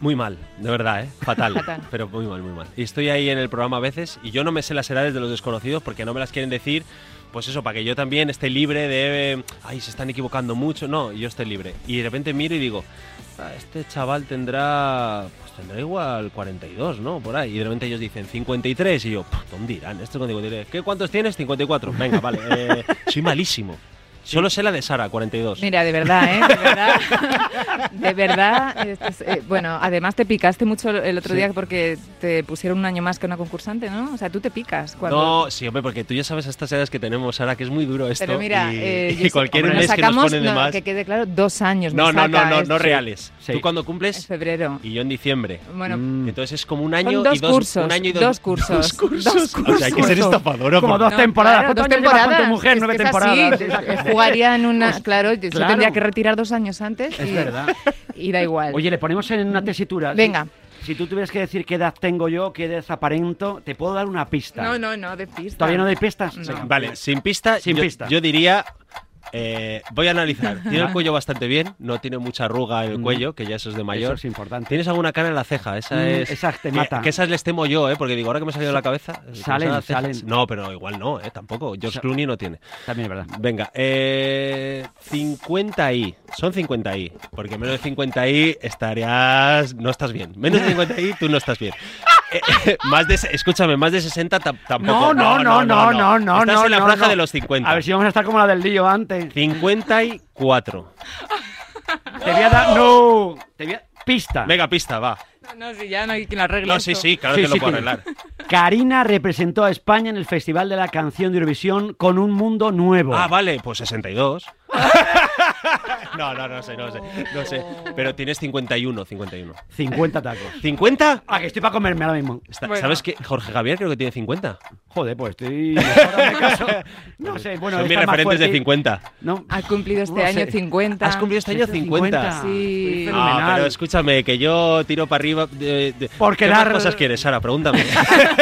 Muy mal, de verdad, ¿eh? Fatal. Fatal. Pero muy mal, muy mal. Y estoy ahí en el programa a veces y yo no me sé las edades de los desconocidos porque no me las quieren decir. Pues eso, para que yo también esté libre de. Ay, se están equivocando mucho. No, yo esté libre. Y de repente miro y digo, "Ah, este chaval tendrá. Pues tendrá igual 42, ¿no? Por ahí. Y de ellos dicen 53 y yo, "Puf, ¿dónde irán? Esto es cuando digo, ¿qué cuántos tienes? 54. Venga, vale. eh, soy malísimo. Solo sé la de Sara, 42. Mira, de verdad, ¿eh? De verdad. De verdad. estás- eh, bueno, además te picaste mucho el otro Sí. día porque te pusieron un año más que una concursante, ¿no? O sea, tú te picas. Cuando... No, sí, hombre, porque tú ya sabes estas edades que tenemos, Sara, que es muy duro esto. Pero mira, y, eh, y cualquier nos mes que nos sacamos, ponen de no, más. que quede claro, dos años. No, no, no, no, esto. no reales. Sí. Tú cuando Es cumples febrero. y yo en diciembre. Bueno, Mm. Entonces es como un año dos y dos cursos. un año y dos, dos cursos. dos cursos. Dos O sea, hay que ser cursos. estafadora. Como dos No, temporadas. claro, ¿Cuántos dos temporadas. mujer? Es Nueve que es temporadas. Así. Jugaría en una. Pues, claro, yo claro. tendría que retirar dos años antes. Es y, verdad. Y da igual. Oye, le ponemos en una tesitura. Venga. Si, tú tuvieras que decir qué edad tengo yo, qué edad aparento, te puedo dar una pista. No, no, no, de pista. ¿Todavía no doy pistas? No. Vale, sin pista, Sin yo, pista. yo diría. Eh, voy a analizar. Tiene el cuello bastante bien, no tiene mucha arruga en el Mm. cuello, que ya eso es de mayor. Eso es importante. ¿Tienes alguna cara en la ceja? Esa Mm, es. esa te que- mata. Que, esas les temo yo, ¿eh? Porque digo, ahora que me ha salido de la cabeza. eh, que Salen. No, pero igual no, ¿eh? Tampoco. George Clooney no tiene. También es verdad. Venga, eh, 50 i. Son 50 i. Porque menos de 50 i estarías. No estás bien. Menos de 50 i tú no estás bien. Eh, eh, más de, escúchame, más de 60 tam- tampoco. No, no, no, no, no, no. Estás no, en la no, franja no. de los 50. A ver si vamos a estar como la del lío antes. 54. Te voy a dar. No. Te voy a... Pista. Venga, pista, va. No, no, si ya no hay quien arregle. No, sí, esto. sí, claro Sí, que sí, lo puedo tiene. arreglar. Karina representó a España en el Festival de la Canción de Eurovisión con un mundo nuevo. Ah, vale, pues 62. no, no, no sé, no sé. No sé. Pero tienes 51, 51. 50 tacos. ¿50? Ah, que estoy para comerme ahora mismo. Está- Bueno. ¿Sabes que Jorge Javier creo que tiene 50? Joder, pues estoy. Ahora me caso. No sé, bueno. Son mis está más referentes de fuerte. 50. No. Ha cumplido este No año sé. 50. ¿Has cumplido este año 50? Sí. No, Fenomenal. pero escúchame, que yo tiro para arriba. De, de- Por ¿Qué quedar- cosas quieres, Sara? Pregúntame.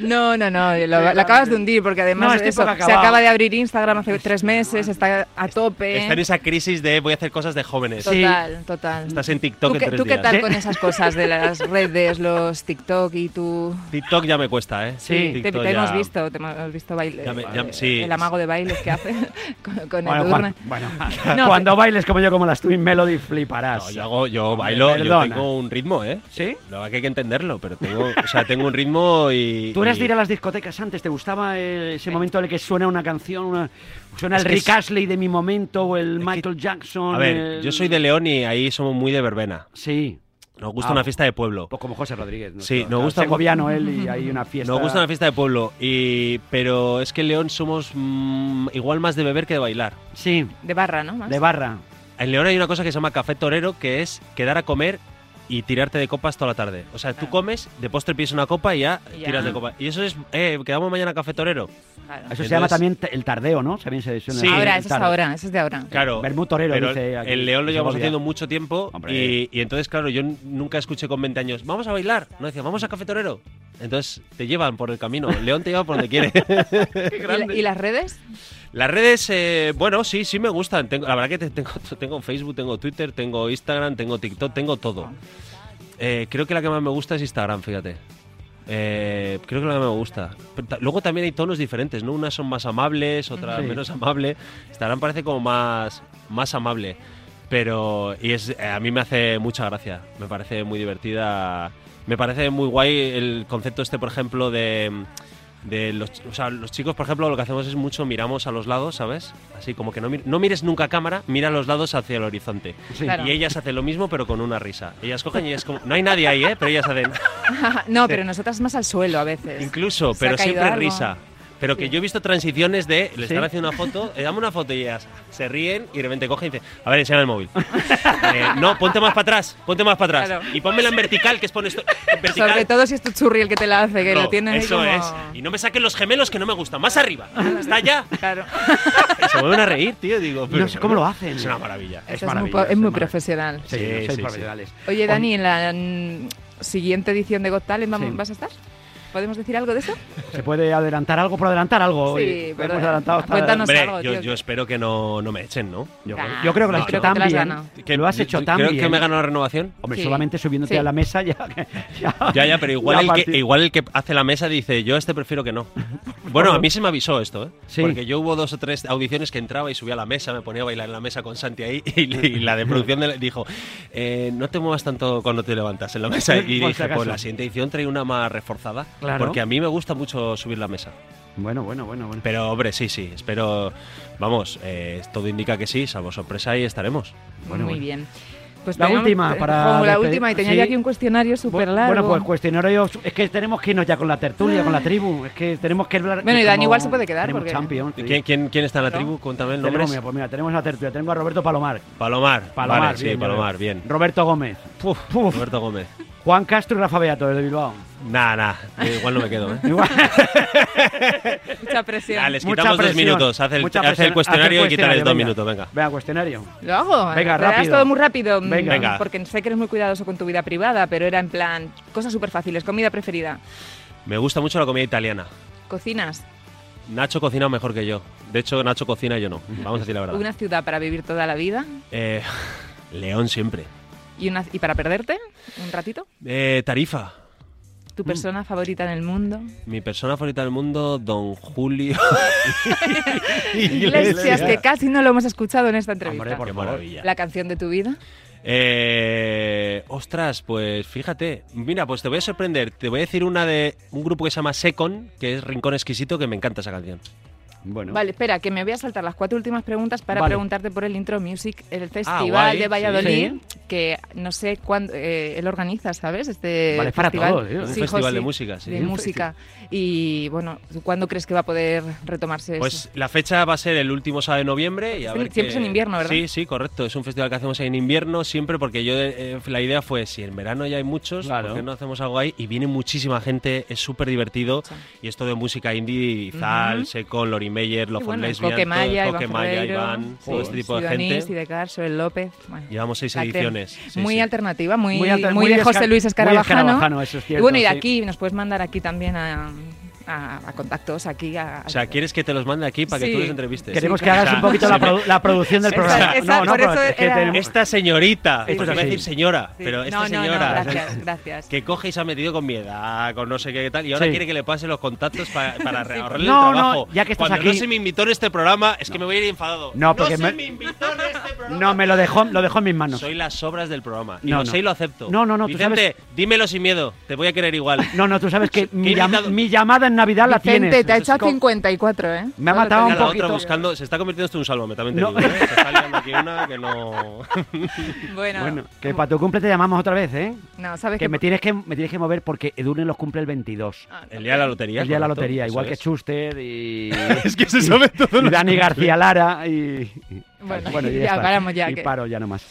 No, no, no, lo, lo acabas de hundir porque además No, estoy eso, se acaba de abrir Instagram hace tres meses, está a tope. Está en esa crisis de voy a hacer cosas de jóvenes. Sí. Total, total. Estás en TikTok ¿Tú, en qué, tres tú qué días. tal Sí. con esas cosas de las redes, los TikTok y tu... TikTok ya me cuesta, ¿eh? Sí. Te, TikTok te hemos ya- visto, te hemos visto baile, Ya me- ya- eh, sí. el amago de bailes que hace con, con Bueno, el Juan, bueno, No, cuando bailes como yo, como las Twin Melody, fliparás. No, yo, hago, yo bailo, yo tengo un ritmo, ¿eh? ¿Sí? Lo que hay que entenderlo, pero tengo, o sea, tengo un ritmo y. ¿Tú eras de ir a las discotecas antes? ¿Te gustaba eh, ese momento en el que suena una canción? una- suena Es el Rick es- Astley de mi momento o el que- Michael Jackson? A ver, el- yo soy de León y ahí somos muy de verbena. Sí, Nos gusta Ah, una fiesta de pueblo. pues como José Rodríguez. Sí, nos gusta- Segoviano él y hay una fiesta. Nos gusta una fiesta de pueblo, y pero es que en León somos mm, igual más de beber que de bailar. Sí, de barra, ¿no? Más. de barra. En León hay una cosa que se llama café torero, que es quedar a comer y tirarte de copas toda la tarde. O sea, tú comes, de postre pides una copa y ya, Y ya. tiras de copa. Y eso es, eh, quedamos mañana a café torero. Claro. Eso se Entonces- llama también el tardeo, ¿no? También se suena Sí. el ahora, eso es ahora, eso es de ahora. Claro. Vermut torero, pero dice aquí, en León lo llevamos haciendo mucho tiempo Hombre. y, y entonces, claro, yo nunca escuché con 20 años, vamos a bailar. No decía, vamos a café torero. Entonces te llevan por el camino. León te lleva por donde quiere. ¿Y, la- y las redes? Las redes, eh, bueno, sí, sí me gustan. Tengo, la verdad que te- tengo, tengo Facebook, tengo Twitter, tengo Instagram, tengo TikTok, tengo todo. Eh, creo que la que más me gusta es Instagram, fíjate. Eh, creo que la que más me gusta. Pero luego también hay tonos diferentes, ¿no? Unas son más amables, otras Sí. menos amables. Instagram parece como más, más amable. Pero y es, eh, a mí me hace mucha gracia. Me parece muy divertida. Me parece muy guay el concepto este, por ejemplo, de de los, o sea, los chicos, por ejemplo, lo que hacemos es mucho miramos a los lados, ¿sabes? Así como que no, mir- no mires nunca a cámara, mira a los lados hacia el horizonte. Sí. Claro. Y ellas hacen lo mismo, pero con una risa. Ellas cogen y es como. No hay nadie ahí, ¿eh? Pero ellas hacen. no, pero nosotras más al suelo a veces. Incluso, ¿Se ha pero siempre algo? risa. Pero que Sí. yo he visto transiciones de. Le Sí. están haciendo una foto, le damos una foto y ellas se ríen y de repente cogen y dicen: A ver, enseña el móvil. Eh, no, ponte más para atrás, ponte más para atrás. Claro. Y pónmela en vertical, que es poner esto. En vertical. Sobre todo si es tu churri el que te la hace, que No, lo tienes ahí Eso como- es. Y no me saquen los gemelos que no me gustan. Más arriba. Está allá. Claro. Se vuelven a reír, tío. Digo, pero No sé cómo lo hacen. Es una maravilla. Es muy, es profesional. Sí, Sí, sí, profesionales. Oye, Dani, en la mm, siguiente edición de Got Talent ¿vam- Sí. ¿vas a estar? ¿Podemos decir algo de eso? ¿Se puede adelantar algo por adelantar algo? Sí, pero- adelantado hasta- cuéntanos Hombre, algo, yo, tío. yo espero que no, no me echen, ¿no? Yo, Ah, yo creo que lo has no, hecho creo que tan has bien. ganado. Que- Lo has hecho tan creo bien. que me ganó la renovación. Hombre, Sí. solamente subiéndote Sí. a la mesa ya. Ya, Ya, ya, pero igual ya el, que, igual el que hace la mesa dice, yo este prefiero que no. Bueno, a mí se me avisó esto, ¿eh? Sí. Porque yo hubo dos o tres audiciones que entraba y subía a la mesa, me ponía a bailar en la mesa con Santi ahí y, y la de producción de- dijo, eh, no te muevas tanto cuando te levantas en la mesa. Y dije, pues la siguiente edición trae una más reforzada. Claro. Porque a mí me gusta mucho subir la mesa. Bueno, bueno, bueno, bueno. Pero, hombre, sí, sí, espero... Vamos, eh, todo indica que sí, salvo sorpresa, ahí estaremos. Bueno, Muy bueno. bien. Pues La última, te- para Como la última, y tenía sí. yo aquí un cuestionario súper largo. Bueno, pues cuestionario. Es que tenemos que irnos ya con la tertulia, con la tribu. Es que tenemos que hablar. Bueno, y Dani igual se puede quedar, porque- Champions, sí. ¿Quién, quién, quién está en la Claro. tribu? Cuéntame el nombre. Mira, pues mira, tenemos la tertulia. Tenemos a Roberto Palomar. Palomar. Palomar, Vale, sí, bien, ya Palomar, bien. Roberto Gómez. Puf, puf. Roberto Gómez. Juan Castro y Rafa Beato, desde Bilbao. Nah, nah, igual no me quedo, ¿eh? Igual. Mucha presión. Ah, les Mucha quitamos dos minutos. Haz el, mucha haz el cuestionario Haz y el quítales dos minutos, venga. Venga, cuestionario. Lo hago. Venga, Pero harás rápido. todo muy rápido. mm, Venga. Venga. Porque sé que eres muy cuidadoso con tu vida privada, pero era en plan cosas súper fáciles. Comida preferida. Me gusta mucho la comida italiana. Cocinas. Nacho cocina mejor que yo. De hecho, Nacho cocina y yo no. Vamos a decir la verdad. Una ciudad para vivir toda la vida. Eh, León siempre. Y, una, y para perderte un ratito. Eh, Tarifa. Tu Mm. persona favorita en el mundo. Mi persona favorita del mundo, Don Julio. Iglesias, que casi no lo hemos escuchado en esta entrevista. Hombre, por Qué favor. maravilla. La canción de tu vida. Eh, ostras, pues fíjate. Mira, pues te voy a sorprender. Te voy a decir una de un grupo que se llama Secon, que es Rincón Exquisito, que me encanta esa canción. Bueno. Vale, espera, que me voy a saltar las cuatro últimas preguntas para Vale. preguntarte por el Intro Music, el festival guay, de sí. Valladolid, que no sé cuándo eh, él organiza, ¿sabes? Este Vale, es para festival. todos, tío. Un Sí, festival Josi, de música, sí. De música. Y bueno, ¿tú ¿cuándo crees que va a poder retomarse Pues eso? la fecha va a ser el último sábado de noviembre. Y a Siempre- ver siempre qué- es en invierno, ¿verdad? Sí, sí, correcto. Es un festival que hacemos en invierno siempre porque yo eh, la idea fue si en verano ya hay muchos, Claro. ¿por qué no hacemos algo ahí? Y viene muchísima gente, es súper divertido. Sí. Y esto de música indie, Zal, Ujú. Secon, Lori Meyer, Love Y bueno, Lesbian, Coque todo- Maya, Coque Iván Ferreiro, Iván, todo este tipo de gente. Sidecar, Soel López. bueno, Llevamos seis ediciones. sí, muy sí. alternativa, muy, Muy muy, alter- de muy José esca- Luis muy Escarabajano. Escarabajano, eso es y cierto, bueno, y de sí. aquí nos puedes mandar aquí también a, a- a contactos aquí. A, O sea, ¿quieres que te los mande aquí para que Sí. tú les entrevistes? Queremos Sí, que hagas o sea, un poquito la, produ- producción del programa. esa- no, no, por pero eso es que era- tenemos- Esta señorita, Esto es decir señora, Sí. pero esta no, no, señora no, gracias, gracias. que coge y se ha metido con mi edad, con no sé qué tal, y ahora Sí. quiere que le pase los contactos pa- para ahorrarle No, el no, trabajo. ya que estás Cuando no aquí- se me invitó en este programa, es que me voy a ir enfadado. No, porque se me- me invitó en este programa. No, me lo dejó, lo dejó en mis manos. Soy las sobras del programa. Y No, lo no. sé y lo acepto. No, no, no, tú Vicente, dímelo sin miedo. Te voy a querer igual. No, no, tú sabes que mi llamada en Navidad la Vicente, tienes. te ha hecho a Es como- 54, ¿eh? Me ha matado un la otra buscando, se está convirtiendo esto en un sálvame, también te No. digo. ¿eh? Se está liando aquí una que no. Bueno, Bueno, que para tu cumple te llamamos otra vez, ¿eh? no, ¿sabes Que qué? me tienes que, me tienes que mover porque Edurne los cumple el 22. Ah, El día de la lotería. el día de la lotería, igual que es. Chuster y. Es que se sabe todo. y Dani García Lara y. Bueno, y ya está. paramos ya, Y que- paro ya nomás.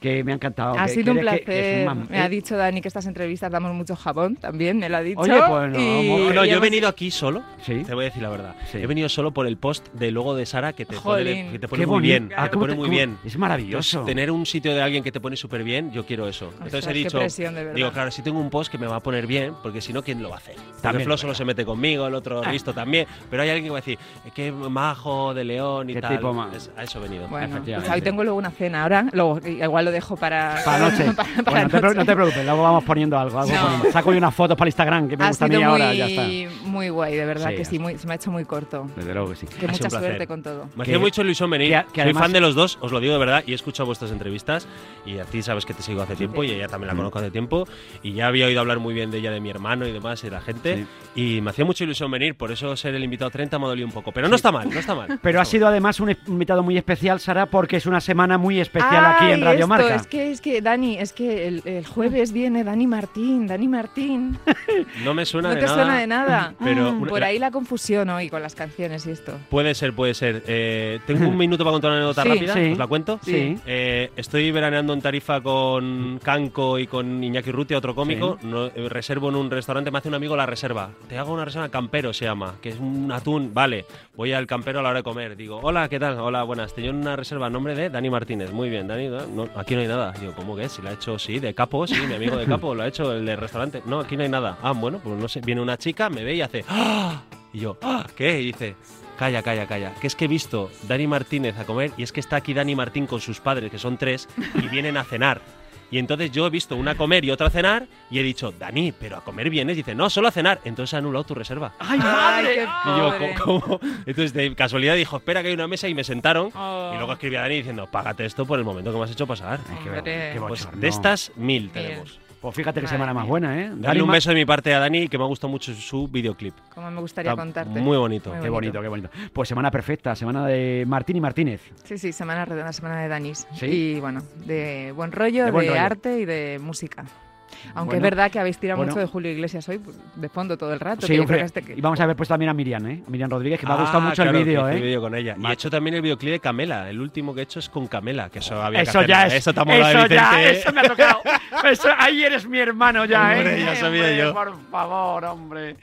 Que me ha encantado. Ha que- sido que un placer. que un me ha eh, dicho Dani que estas entrevistas damos mucho jabón también, me lo ha dicho. Oye, pues no, y- yo he venido aquí solo. Sí. Te voy a decir la verdad. Sí. He venido solo por el post del logo de Sara que te Jolín. pone, que te pone muy bonito. bien. que Ah, te ¿cómo pone te- muy cómo- bien. Es maravilloso. Entonces, tener un sitio de alguien que te pone súper bien, yo quiero eso. Entonces Ostras, he dicho, presión, de verdad. digo, claro, si tengo un post que me va a poner bien, porque si no, ¿quién lo va a hacer? También, Flo es solo se mete conmigo, el otro Ah. Risto también, pero hay alguien que va a decir, "Eh, qué majo de León y Qué tal. tipo Es- a eso he venido. Bueno, pues hoy tengo luego una cena ahora, luego igual lo dejo para, Para la noche. para- Bueno, no, te, no preocupes, luego vamos poniendo algo. algo No. Saco yo unas fotos para el Instagram que me ha gusta a mí sido ahora, muy, ya está. muy guay, de verdad Sí, que sí, muy- se me ha hecho muy corto. Desde luego que sí. Que Ha mucha suerte con todo. Me hacía mucho ilusión venir. que- que Soy fan de los dos, os lo digo de verdad, y he escuchado vuestras entrevistas. Y a ti sabes que te sigo hace tiempo, y ella también la conozco hace tiempo. Y ya había oído hablar muy bien de ella, de mi hermano y demás, y de la gente. Y me hacía mucha ilusión venir, por eso ser el invitado 30 me ha dolido un poco. Pero no está mal, no está mal. Pero ha sido además un invitado muy especial, Sara, porque es una semana muy especial aquí en Ay, Radio esto, Marca. Es que, es que, Dani, es que el, el jueves viene Dani Martín, Dani Martín. No me suena No de te nada. suena de nada. Pero Mm, por ahí la confusión hoy con las canciones y esto. Puede ser, puede ser. Eh, Tengo un minuto para contar una anécdota Sí, rápida. sí. ¿Os la cuento? Sí. Eh, estoy veraneando en Tarifa con Canco y con Iñaki Rutia, otro cómico. No, eh, reservo en un restaurante, me hace un amigo la reserva. te hago una reserva campero, se llama, que es un atún. Vale, voy al campero a la hora de comer. Digo, hola, ¿qué tal? Hola, buenas. Tenía una reserva a nombre de Dani Martínez. Muy bien, Dani, aquí no hay nada. Digo, ¿cómo que? Si la ha hecho, sí, de capo, sí, mi amigo de capo, lo ha hecho el de restaurante. No, aquí no hay nada. Ah, bueno, pues no sé. Viene una chica, me ve y hace, ¡ah! Y yo, ¡ah! ¿Qué? Y dice, Calla, calla, calla. Que es que he visto Dani Martínez a comer y es que está aquí Dani Martín con sus padres, que son tres, y vienen a cenar. Y entonces yo he visto una a comer y otra a cenar y he dicho, Dani, pero a comer vienes. Dice, no, solo a cenar. Entonces ha anulado tu reserva. ¡Ay, Ay, madre! qué Y yo. ¿cómo, cómo? Entonces, de casualidad dijo, espera que hay una mesa y me sentaron. Oh. Y luego escribí a Dani diciendo, págate esto por el momento que me has hecho pasar. Ay, qué, Pues de estas, mil tenemos. Pues fíjate qué Madre semana más mía. buena, ¿eh? Dale Dani un beso de mi parte a Dani, que me ha gustado mucho su videoclip. Como me gustaría Está contarte. muy bonito. Qué bonito, qué bonito. Pues semana perfecta, semana de Martín y Martínez. Sí, sí, semana redonda, semana de Danis. Sí. Y bueno, de buen rollo, De de, buen rollo. arte y de música. Aunque Bueno. es verdad que habéis tirado Bueno. mucho de Julio Iglesias hoy, pues, de fondo todo el rato. Sí, que hombre, que este- que- y vamos a haber puesto también a Miriam, ¿eh? A Miriam Rodríguez, que me ha Ah, gustado mucho claro, el vídeo, que ¿eh? vídeo con ella. Y he hecho también el videoclip de Camela. El último que he hecho es con Camela, que eso había que Eso hacerlo. ya es. Eso ha eso ya, Vicente. eso me ha tocado. Eso- ahí eres mi hermano ya, Hombre, ¿eh? ya sabía Hombre, yo. Por favor, hombre.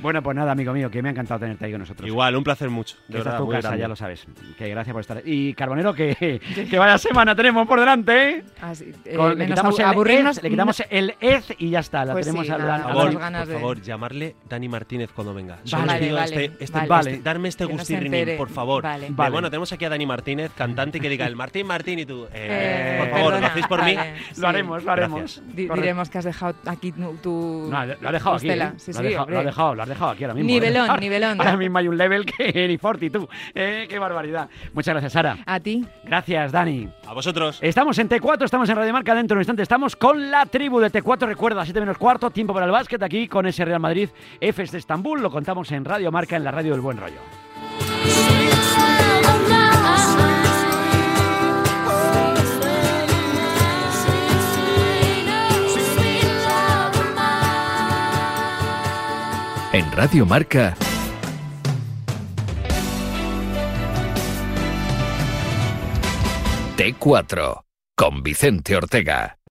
Bueno, pues nada, amigo mío, que me ha encantado tenerte ahí con nosotros. Igual, un placer mucho. De Que esta es verdad, tu casa, grande. ya lo sabes. Que gracias por estar. Y Carbonero, que, que vaya semana tenemos por delante, ¿eh? Así, eh, Con- le quitamos, el le quitamos el ez y ya está. La Pues tenemos sí, al- nada, al- Por favor, ganas por de- favor, llamarle Dani Martínez cuando venga. Vale, os pido vale, este, este- vale. este- darme este gustirrinín, por favor. Vale. De, Vale. bueno, tenemos aquí a Dani Martínez, cantante, que diga el Martín Martín y tú. eh, Eh, por favor, ¿lo hacéis por mí? vale, sí. Lo haremos, lo haremos. Diremos que has dejado aquí tu. No, lo ha dejado aquí. ¿eh? Lo, ha dejado, dejado, lo has dejado aquí ahora mismo. ¿eh? Nivelón, Ahora- nivelón. Ahora mismo hay un level que ni Forti tú. Eh, ¡Qué barbaridad! Muchas gracias, Sara. A ti. Gracias, Dani. A vosotros. Estamos en T4, estamos en Radio Marca. Dentro de un instante estamos con la tribu de T4. Recuerda, 7 menos cuarto, tiempo para el básquet aquí con ese Real Madrid Fs de Estambul. Lo contamos en Radio Marca, en la radio del buen rollo. En Radio Marca. T4 con Vicente Ortega.